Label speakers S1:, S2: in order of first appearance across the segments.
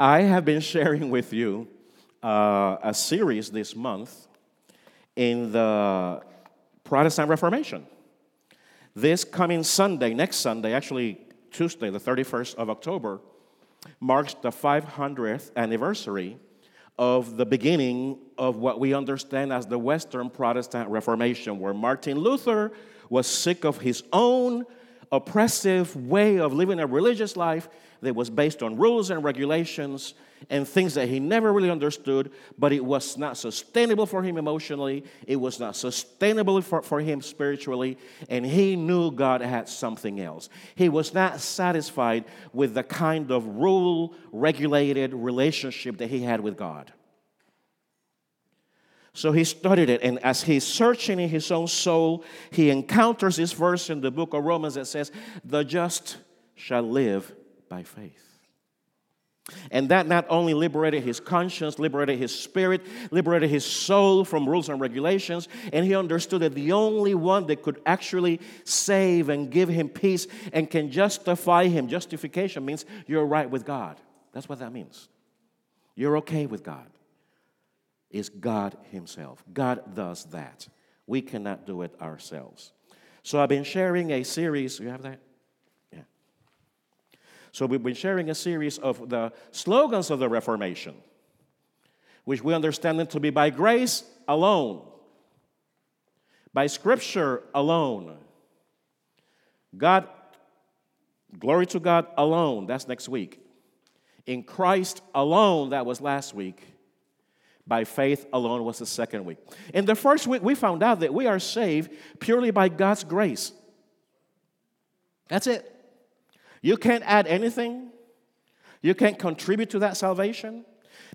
S1: I have been sharing with you uh, a series this month in the Protestant Reformation. This coming Sunday, next Sunday, actually Tuesday, the 31st of October, marks the 500th anniversary of the beginning of what we understand as the Western Protestant Reformation, where Martin Luther was sick of his own oppressive way of living a religious life that was based on rules and regulations and things that he never really understood, but it was not sustainable for him emotionally, it was not sustainable for, for him spiritually, and he knew God had something else. He was not satisfied with the kind of rule regulated relationship that he had with God. So he studied it, and as he's searching in his own soul, he encounters this verse in the book of Romans that says, The just shall live by faith. And that not only liberated his conscience, liberated his spirit, liberated his soul from rules and regulations, and he understood that the only one that could actually save and give him peace and can justify him, justification means you're right with God. That's what that means. You're okay with God. Is God Himself. God does that. We cannot do it ourselves. So I've been sharing a series. You have that? Yeah. So we've been sharing a series of the slogans of the Reformation, which we understand them to be by grace alone, by scripture alone. God, glory to God alone, that's next week. In Christ alone, that was last week. By faith alone was the second week. In the first week, we found out that we are saved purely by God's grace. That's it. You can't add anything. You can't contribute to that salvation.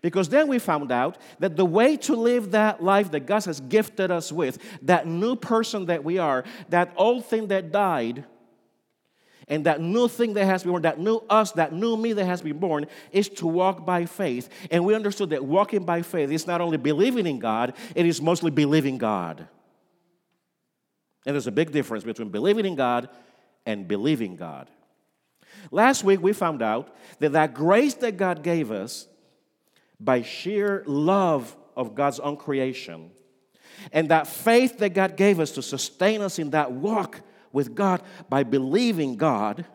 S1: Because then we found out that the way to live that life that God has gifted us with, that new person that we are, that old thing that died, and that new thing that has been born, that new us, that new me that has been born, is to walk by faith. And we understood that walking by faith is not only believing in God, it is mostly believing God. And there's a big difference between believing in God and believing God. Last week, we found out that that grace that God gave us by sheer love of God's own creation, and that faith that God gave us to sustain us in that walk with God by believing God,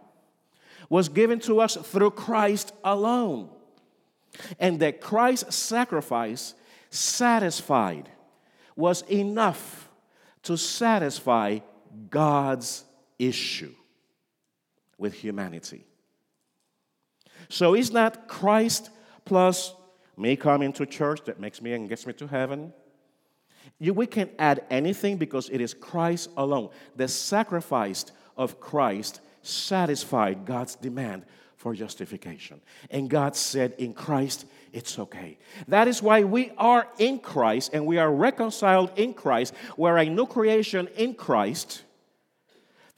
S1: was given to us through Christ alone. And that Christ's sacrifice satisfied was enough to satisfy God's issue with humanity. So it's not Christ plus me coming to church that makes me and gets me to heaven. You, we can't add anything because it is Christ alone. The sacrifice of Christ satisfied God's demand for justification. And God said, In Christ, it's okay. That is why we are in Christ and we are reconciled in Christ. We're a new creation in Christ.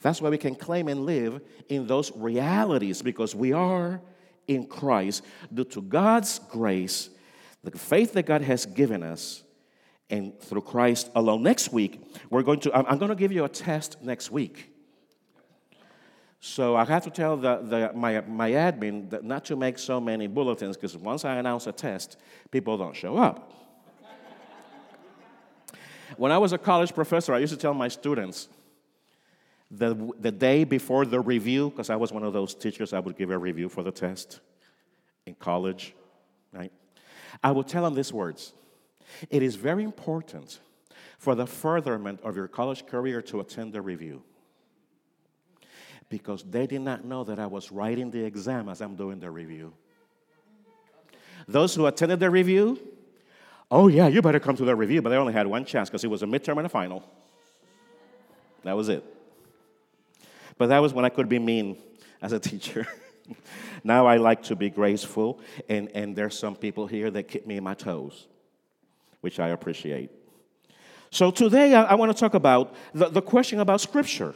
S1: That's why we can claim and live in those realities because we are in Christ due to God's grace, the faith that God has given us, and through Christ alone. Next week, we're going to, I'm going to give you a test next week. So I have to tell the, the, my, my admin not to make so many bulletins because once I announce a test, people don't show up. when I was a college professor, I used to tell my students, the, the day before the review, because I was one of those teachers, I would give a review for the test in college, right? I would tell them these words It is very important for the furtherment of your college career to attend the review. Because they did not know that I was writing the exam as I'm doing the review. Those who attended the review, oh yeah, you better come to the review, but they only had one chance because it was a midterm and a final. That was it. But that was when I could be mean as a teacher. now I like to be graceful, and, and there's some people here that keep me in my toes, which I appreciate. So today I, I want to talk about the, the question about Scripture.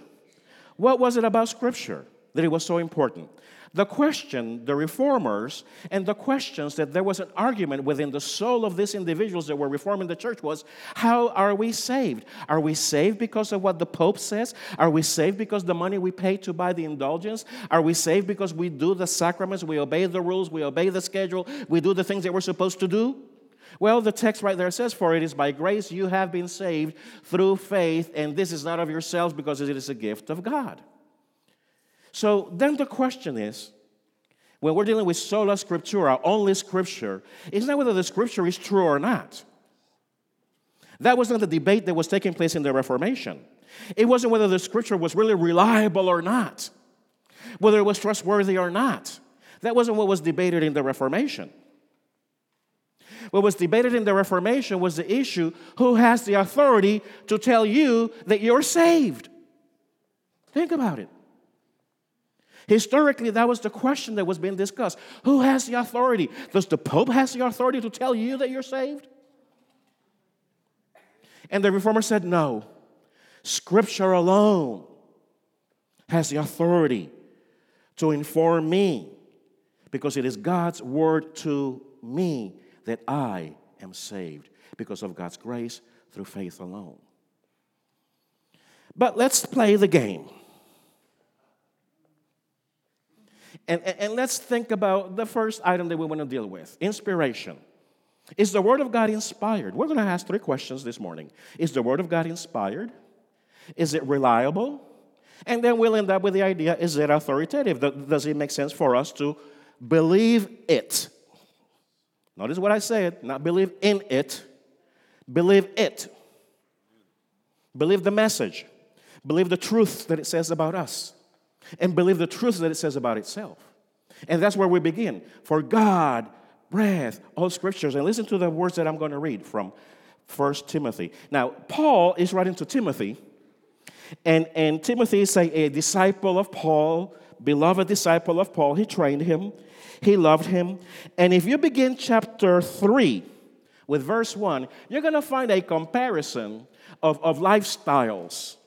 S1: What was it about Scripture? that it was so important. The question, the reformers, and the questions that there was an argument within the soul of these individuals that were reforming the church was how are we saved? Are we saved because of what the Pope says? Are we saved because the money we pay to buy the indulgence? Are we saved because we do the sacraments, we obey the rules, we obey the schedule, we do the things that we're supposed to do? Well, the text right there says, For it is by grace you have been saved through faith, and this is not of yourselves because it is a gift of God. So then the question is when we're dealing with sola scriptura, only scripture, it's not whether the scripture is true or not. That wasn't the debate that was taking place in the Reformation. It wasn't whether the scripture was really reliable or not, whether it was trustworthy or not. That wasn't what was debated in the Reformation. What was debated in the Reformation was the issue who has the authority to tell you that you're saved? Think about it. Historically, that was the question that was being discussed. Who has the authority? Does the Pope has the authority to tell you that you're saved? And the reformer said, no. Scripture alone has the authority to inform me because it is God's word to me that I am saved because of God's grace through faith alone. But let's play the game. And, and, and, let's think about the first item that we want to deal with inspiration. Is the Word of God inspired? We're going to ask three questions this morning. Is the Word of God inspired? Is it reliable? And then we'll end up with the idea is it authoritative? Does it make sense for us to believe it? Notice what I said not believe in it, believe it. Believe the message, believe the truth that it says about us and believe the truth that it says about itself. And that's where we begin. For God breath all scriptures. And listen to the words that I'm going to read from First Timothy. Now, Paul is writing to Timothy, and, and Timothy is a, a disciple of Paul, beloved disciple of Paul. He trained him, he loved him. And if you begin chapter 3 with verse 1, you're going to find a comparison of, of lifestyles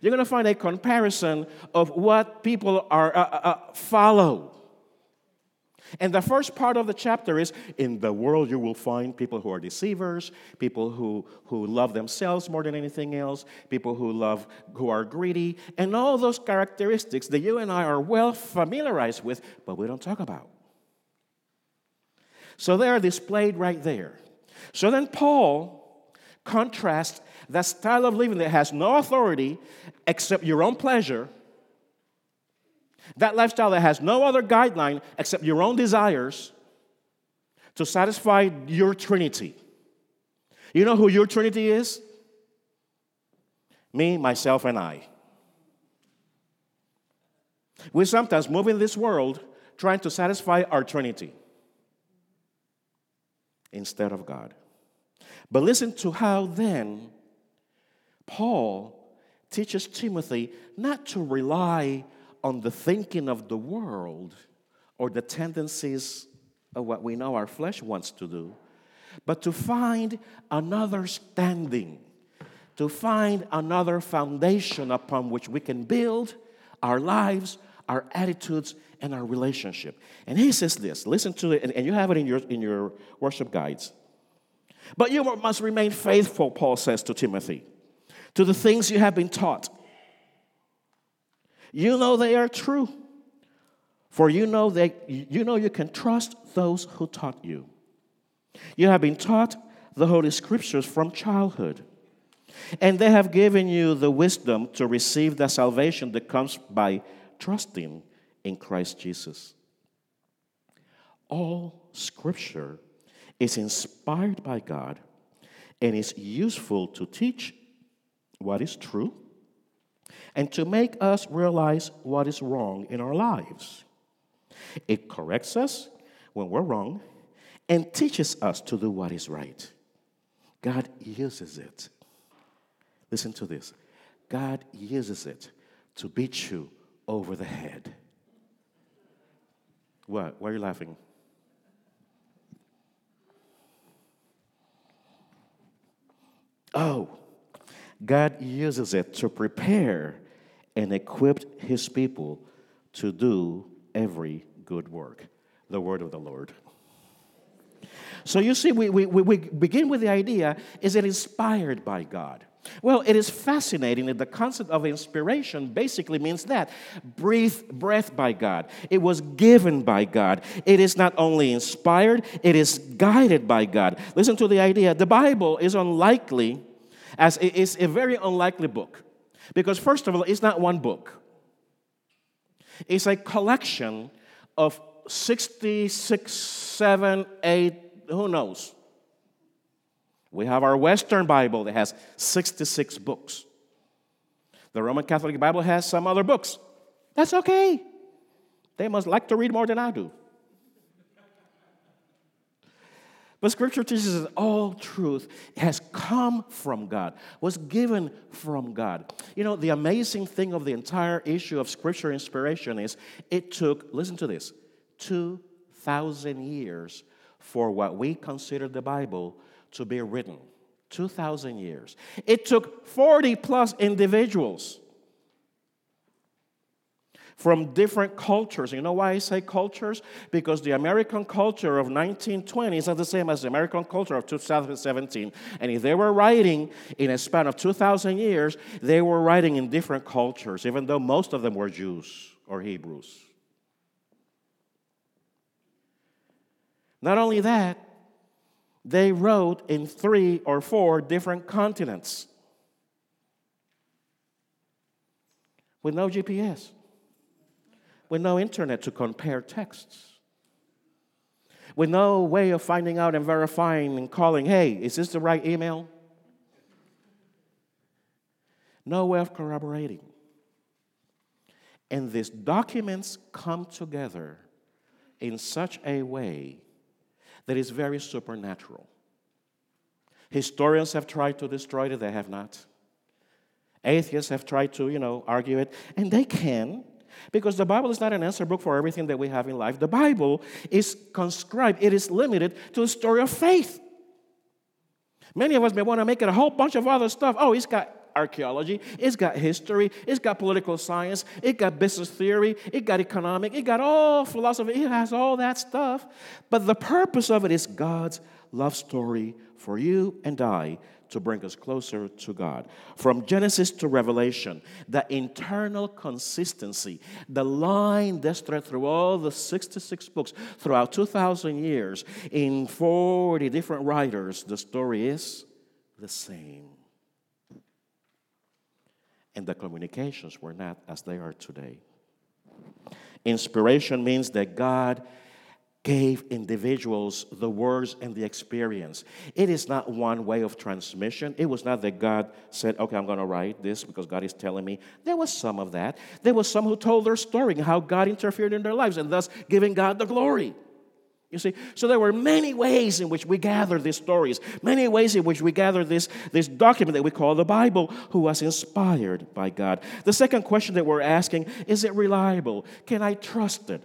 S1: you're going to find a comparison of what people are uh, uh, uh, follow. And the first part of the chapter is in the world you will find people who are deceivers, people who, who love themselves more than anything else, people who love who are greedy, and all those characteristics that you and I are well familiarized with, but we don't talk about. So they are displayed right there. So then Paul contrasts that style of living that has no authority except your own pleasure, that lifestyle that has no other guideline except your own desires to satisfy your Trinity. You know who your Trinity is? Me, myself, and I. We sometimes move in this world trying to satisfy our Trinity instead of God. But listen to how then Paul teaches Timothy not to rely on the thinking of the world or the tendencies of what we know our flesh wants to do, but to find another standing, to find another foundation upon which we can build our lives, our attitudes, and our relationship. And he says this listen to it, and you have it in your, in your worship guides. But you must remain faithful, Paul says to Timothy to the things you have been taught. You know they are true. For you know that you know you can trust those who taught you. You have been taught the Holy Scriptures from childhood. And they have given you the wisdom to receive the salvation that comes by trusting in Christ Jesus. All Scripture is inspired by God and is useful to teach, what is true and to make us realize what is wrong in our lives. It corrects us when we're wrong and teaches us to do what is right. God uses it. Listen to this God uses it to beat you over the head. What? Why are you laughing? Oh, God uses it to prepare and equip his people to do every good work. The word of the Lord. So you see, we, we, we begin with the idea is it inspired by God? Well, it is fascinating that the concept of inspiration basically means that breathe breath by God. It was given by God. It is not only inspired, it is guided by God. Listen to the idea. The Bible is unlikely as it is a very unlikely book. Because first of all, it's not one book. It's a collection of 66, 7, 8, who knows? We have our Western Bible that has 66 books. The Roman Catholic Bible has some other books. That's okay. They must like to read more than I do. But Scripture teaches that all truth has come from God, was given from God. You know, the amazing thing of the entire issue of Scripture inspiration is it took, listen to this, 2,000 years for what we consider the Bible to be written. 2,000 years. It took 40 plus individuals from different cultures. You know why I say cultures? Because the American culture of 1920 is not the same as the American culture of 2017. And if they were writing in a span of 2,000 years, they were writing in different cultures, even though most of them were Jews or Hebrews. Not only that, they wrote in three or four different continents with no GPS, with no internet to compare texts, with no way of finding out and verifying and calling, hey, is this the right email? No way of corroborating. And these documents come together in such a way that is very supernatural. Historians have tried to destroy it, they have not. Atheists have tried to, you know, argue it, and they can. Because the Bible is not an answer book for everything that we have in life. The Bible is conscribed, it is limited to the story of faith. Many of us may want to make it a whole bunch of other stuff. Oh, it's got archaeology, it's got history, it's got political science, it got business theory, it got economic, it got all philosophy, it has all that stuff. But the purpose of it is God's love story for you and I to bring us closer to God. From Genesis to Revelation, the internal consistency, the line that's thread through all the 66 books throughout 2,000 years in 40 different writers, the story is the same and the communications were not as they are today. Inspiration means that God gave individuals the words and the experience. It is not one way of transmission. It was not that God said, okay, I'm going to write this because God is telling me. There was some of that. There was some who told their story and how God interfered in their lives and thus giving God the glory. You see, so there were many ways in which we gather these stories, many ways in which we gather this, this document that we call the Bible, who was inspired by God. The second question that we're asking is it reliable? Can I trust it?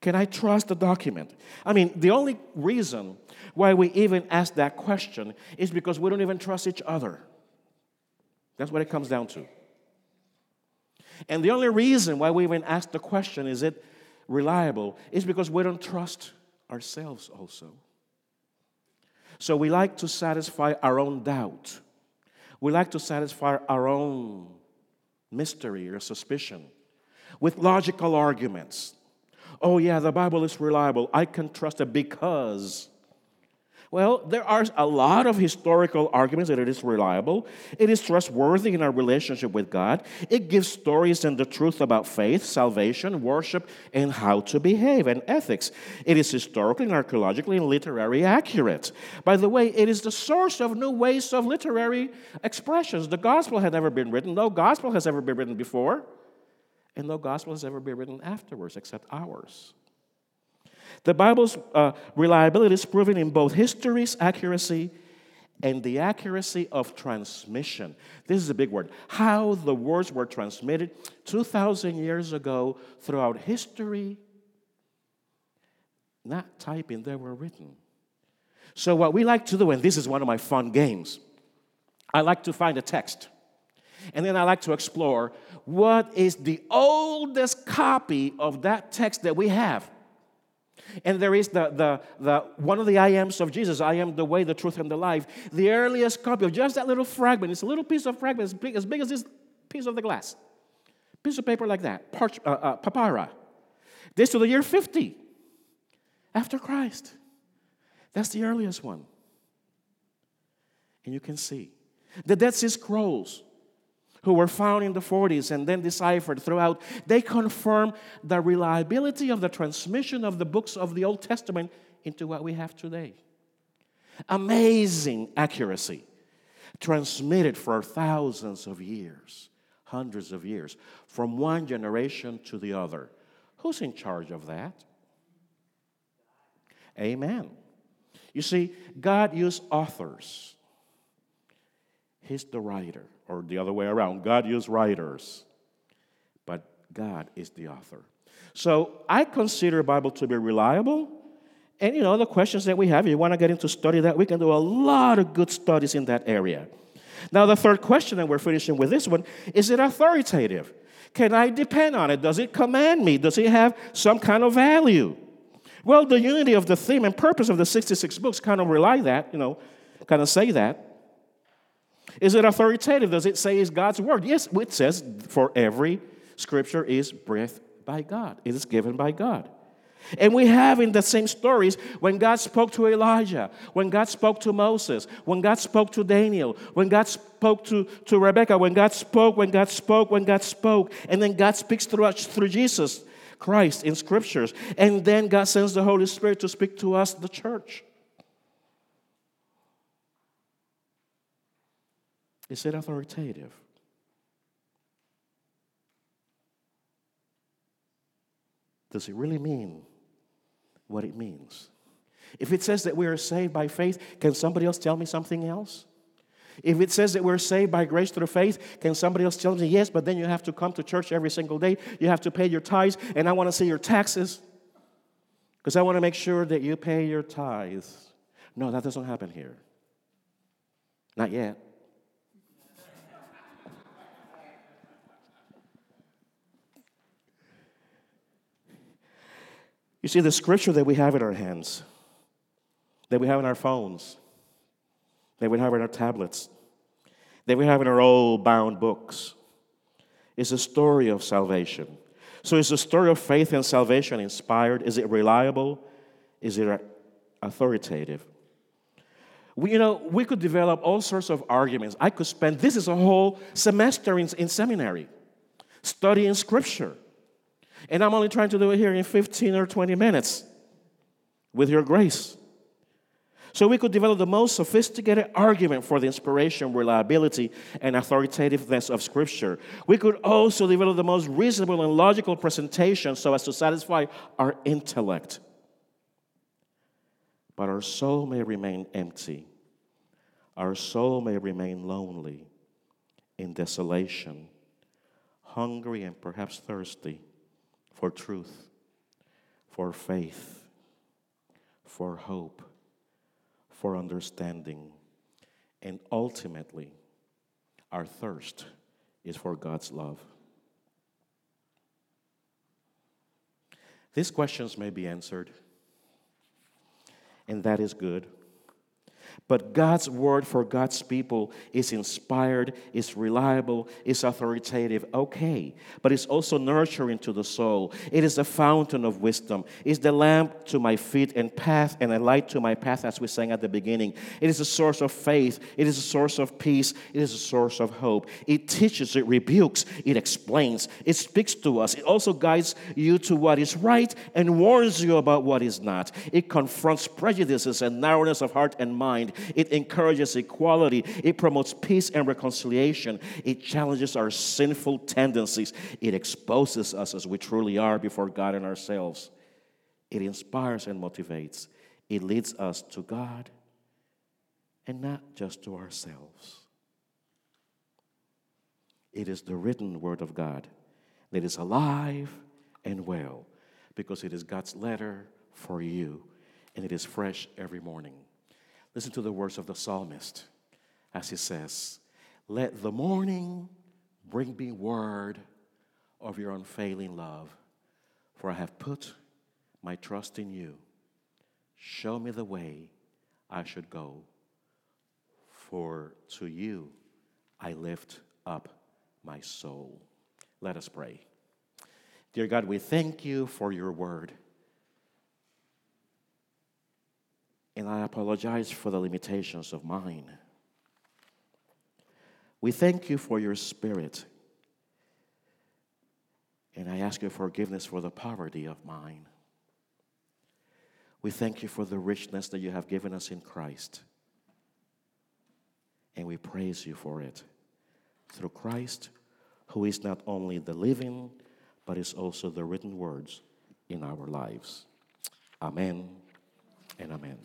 S1: Can I trust the document? I mean, the only reason why we even ask that question is because we don't even trust each other. That's what it comes down to. And the only reason why we even ask the question is it reliable is because we don't trust ourselves also. So we like to satisfy our own doubt. We like to satisfy our own mystery or suspicion with logical arguments. Oh, yeah, the Bible is reliable. I can trust it because well, there are a lot of historical arguments that it is reliable. It is trustworthy in our relationship with God. It gives stories and the truth about faith, salvation, worship, and how to behave and ethics. It is historically and archaeologically and literary accurate. By the way, it is the source of new ways of literary expressions. The gospel had never been written. No gospel has ever been written before. And no gospel has ever been written afterwards except ours. The Bible's uh, reliability is proven in both history's accuracy and the accuracy of transmission. This is a big word. How the words were transmitted 2,000 years ago throughout history, not typing, they were written. So, what we like to do, and this is one of my fun games, I like to find a text. And then I like to explore what is the oldest copy of that text that we have. And there is the, the, the one of the I ams of Jesus, I am the way, the truth, and the life. The earliest copy of just that little fragment. It's a little piece of fragment as big as, big as this piece of the glass. Piece of paper like that, parch, uh, uh. This to the year 50 after Christ. That's the earliest one. And you can see the Dead Sea Scrolls, who were found in the 40s and then deciphered throughout, they confirm the reliability of the transmission of the books of the Old Testament into what we have today. Amazing accuracy, transmitted for thousands of years, hundreds of years, from one generation to the other. Who's in charge of that? Amen. You see, God used authors. He's the writer, or the other way around. God used writers, but God is the author. So I consider Bible to be reliable. And you know, the questions that we have, you want to get into study that, we can do a lot of good studies in that area. Now, the third question, and we're finishing with this one is it authoritative? Can I depend on it? Does it command me? Does it have some kind of value? Well, the unity of the theme and purpose of the 66 books kind of rely that, you know, kind of say that. Is it authoritative? Does it say it's God's word? Yes, it says for every scripture is breathed by God. It is given by God. And we have in the same stories when God spoke to Elijah, when God spoke to Moses, when God spoke to Daniel, when God spoke to, to Rebecca, when God spoke, when God spoke, when God spoke, and then God speaks through us through Jesus Christ in scriptures. And then God sends the Holy Spirit to speak to us, the church. Is it authoritative? Does it really mean what it means? If it says that we are saved by faith, can somebody else tell me something else? If it says that we're saved by grace through faith, can somebody else tell me, yes, but then you have to come to church every single day, you have to pay your tithes, and I want to see your taxes because I want to make sure that you pay your tithes. No, that doesn't happen here. Not yet. You see, the scripture that we have in our hands, that we have in our phones, that we have in our tablets, that we have in our old bound books, is a story of salvation. So, is the story of faith and salvation inspired? Is it reliable? Is it authoritative? We, you know, we could develop all sorts of arguments. I could spend this is a whole semester in, in seminary studying scripture. And I'm only trying to do it here in 15 or 20 minutes with your grace. So we could develop the most sophisticated argument for the inspiration, reliability, and authoritativeness of Scripture. We could also develop the most reasonable and logical presentation so as to satisfy our intellect. But our soul may remain empty. Our soul may remain lonely, in desolation, hungry, and perhaps thirsty for truth, for faith, for hope for understanding. And ultimately, our thirst is for God's love. These questions may be answered, and that is good. But God's word for God's people is inspired, is reliable, is authoritative, okay. But it's also nurturing to the soul. It is a fountain of wisdom. It's the lamp to my feet and path and a light to my path, as we sang at the beginning. It is a source of faith. It is a source of peace. It is a source of hope. It teaches, it rebukes, it explains, it speaks to us. It also guides you to what is right and warns you about what is not. It confronts prejudices and narrowness of heart and mind. It encourages equality. It promotes peace and reconciliation. It challenges our sinful tendencies. It exposes us as we truly are before God and ourselves. It inspires and motivates. It leads us to God and not just to ourselves. It is the written word of God that is alive and well because it is God's letter for you and it is fresh every morning. Listen to the words of the psalmist as he says, Let the morning bring me word of your unfailing love, for I have put my trust in you. Show me the way I should go, for to you I lift up my soul. Let us pray. Dear God, we thank you for your word. And I apologize for the limitations of mine. We thank you for your spirit. And I ask your forgiveness for the poverty of mine. We thank you for the richness that you have given us in Christ. And we praise you for it. Through Christ, who is not only the living, but is also the written words in our lives. Amen and amen.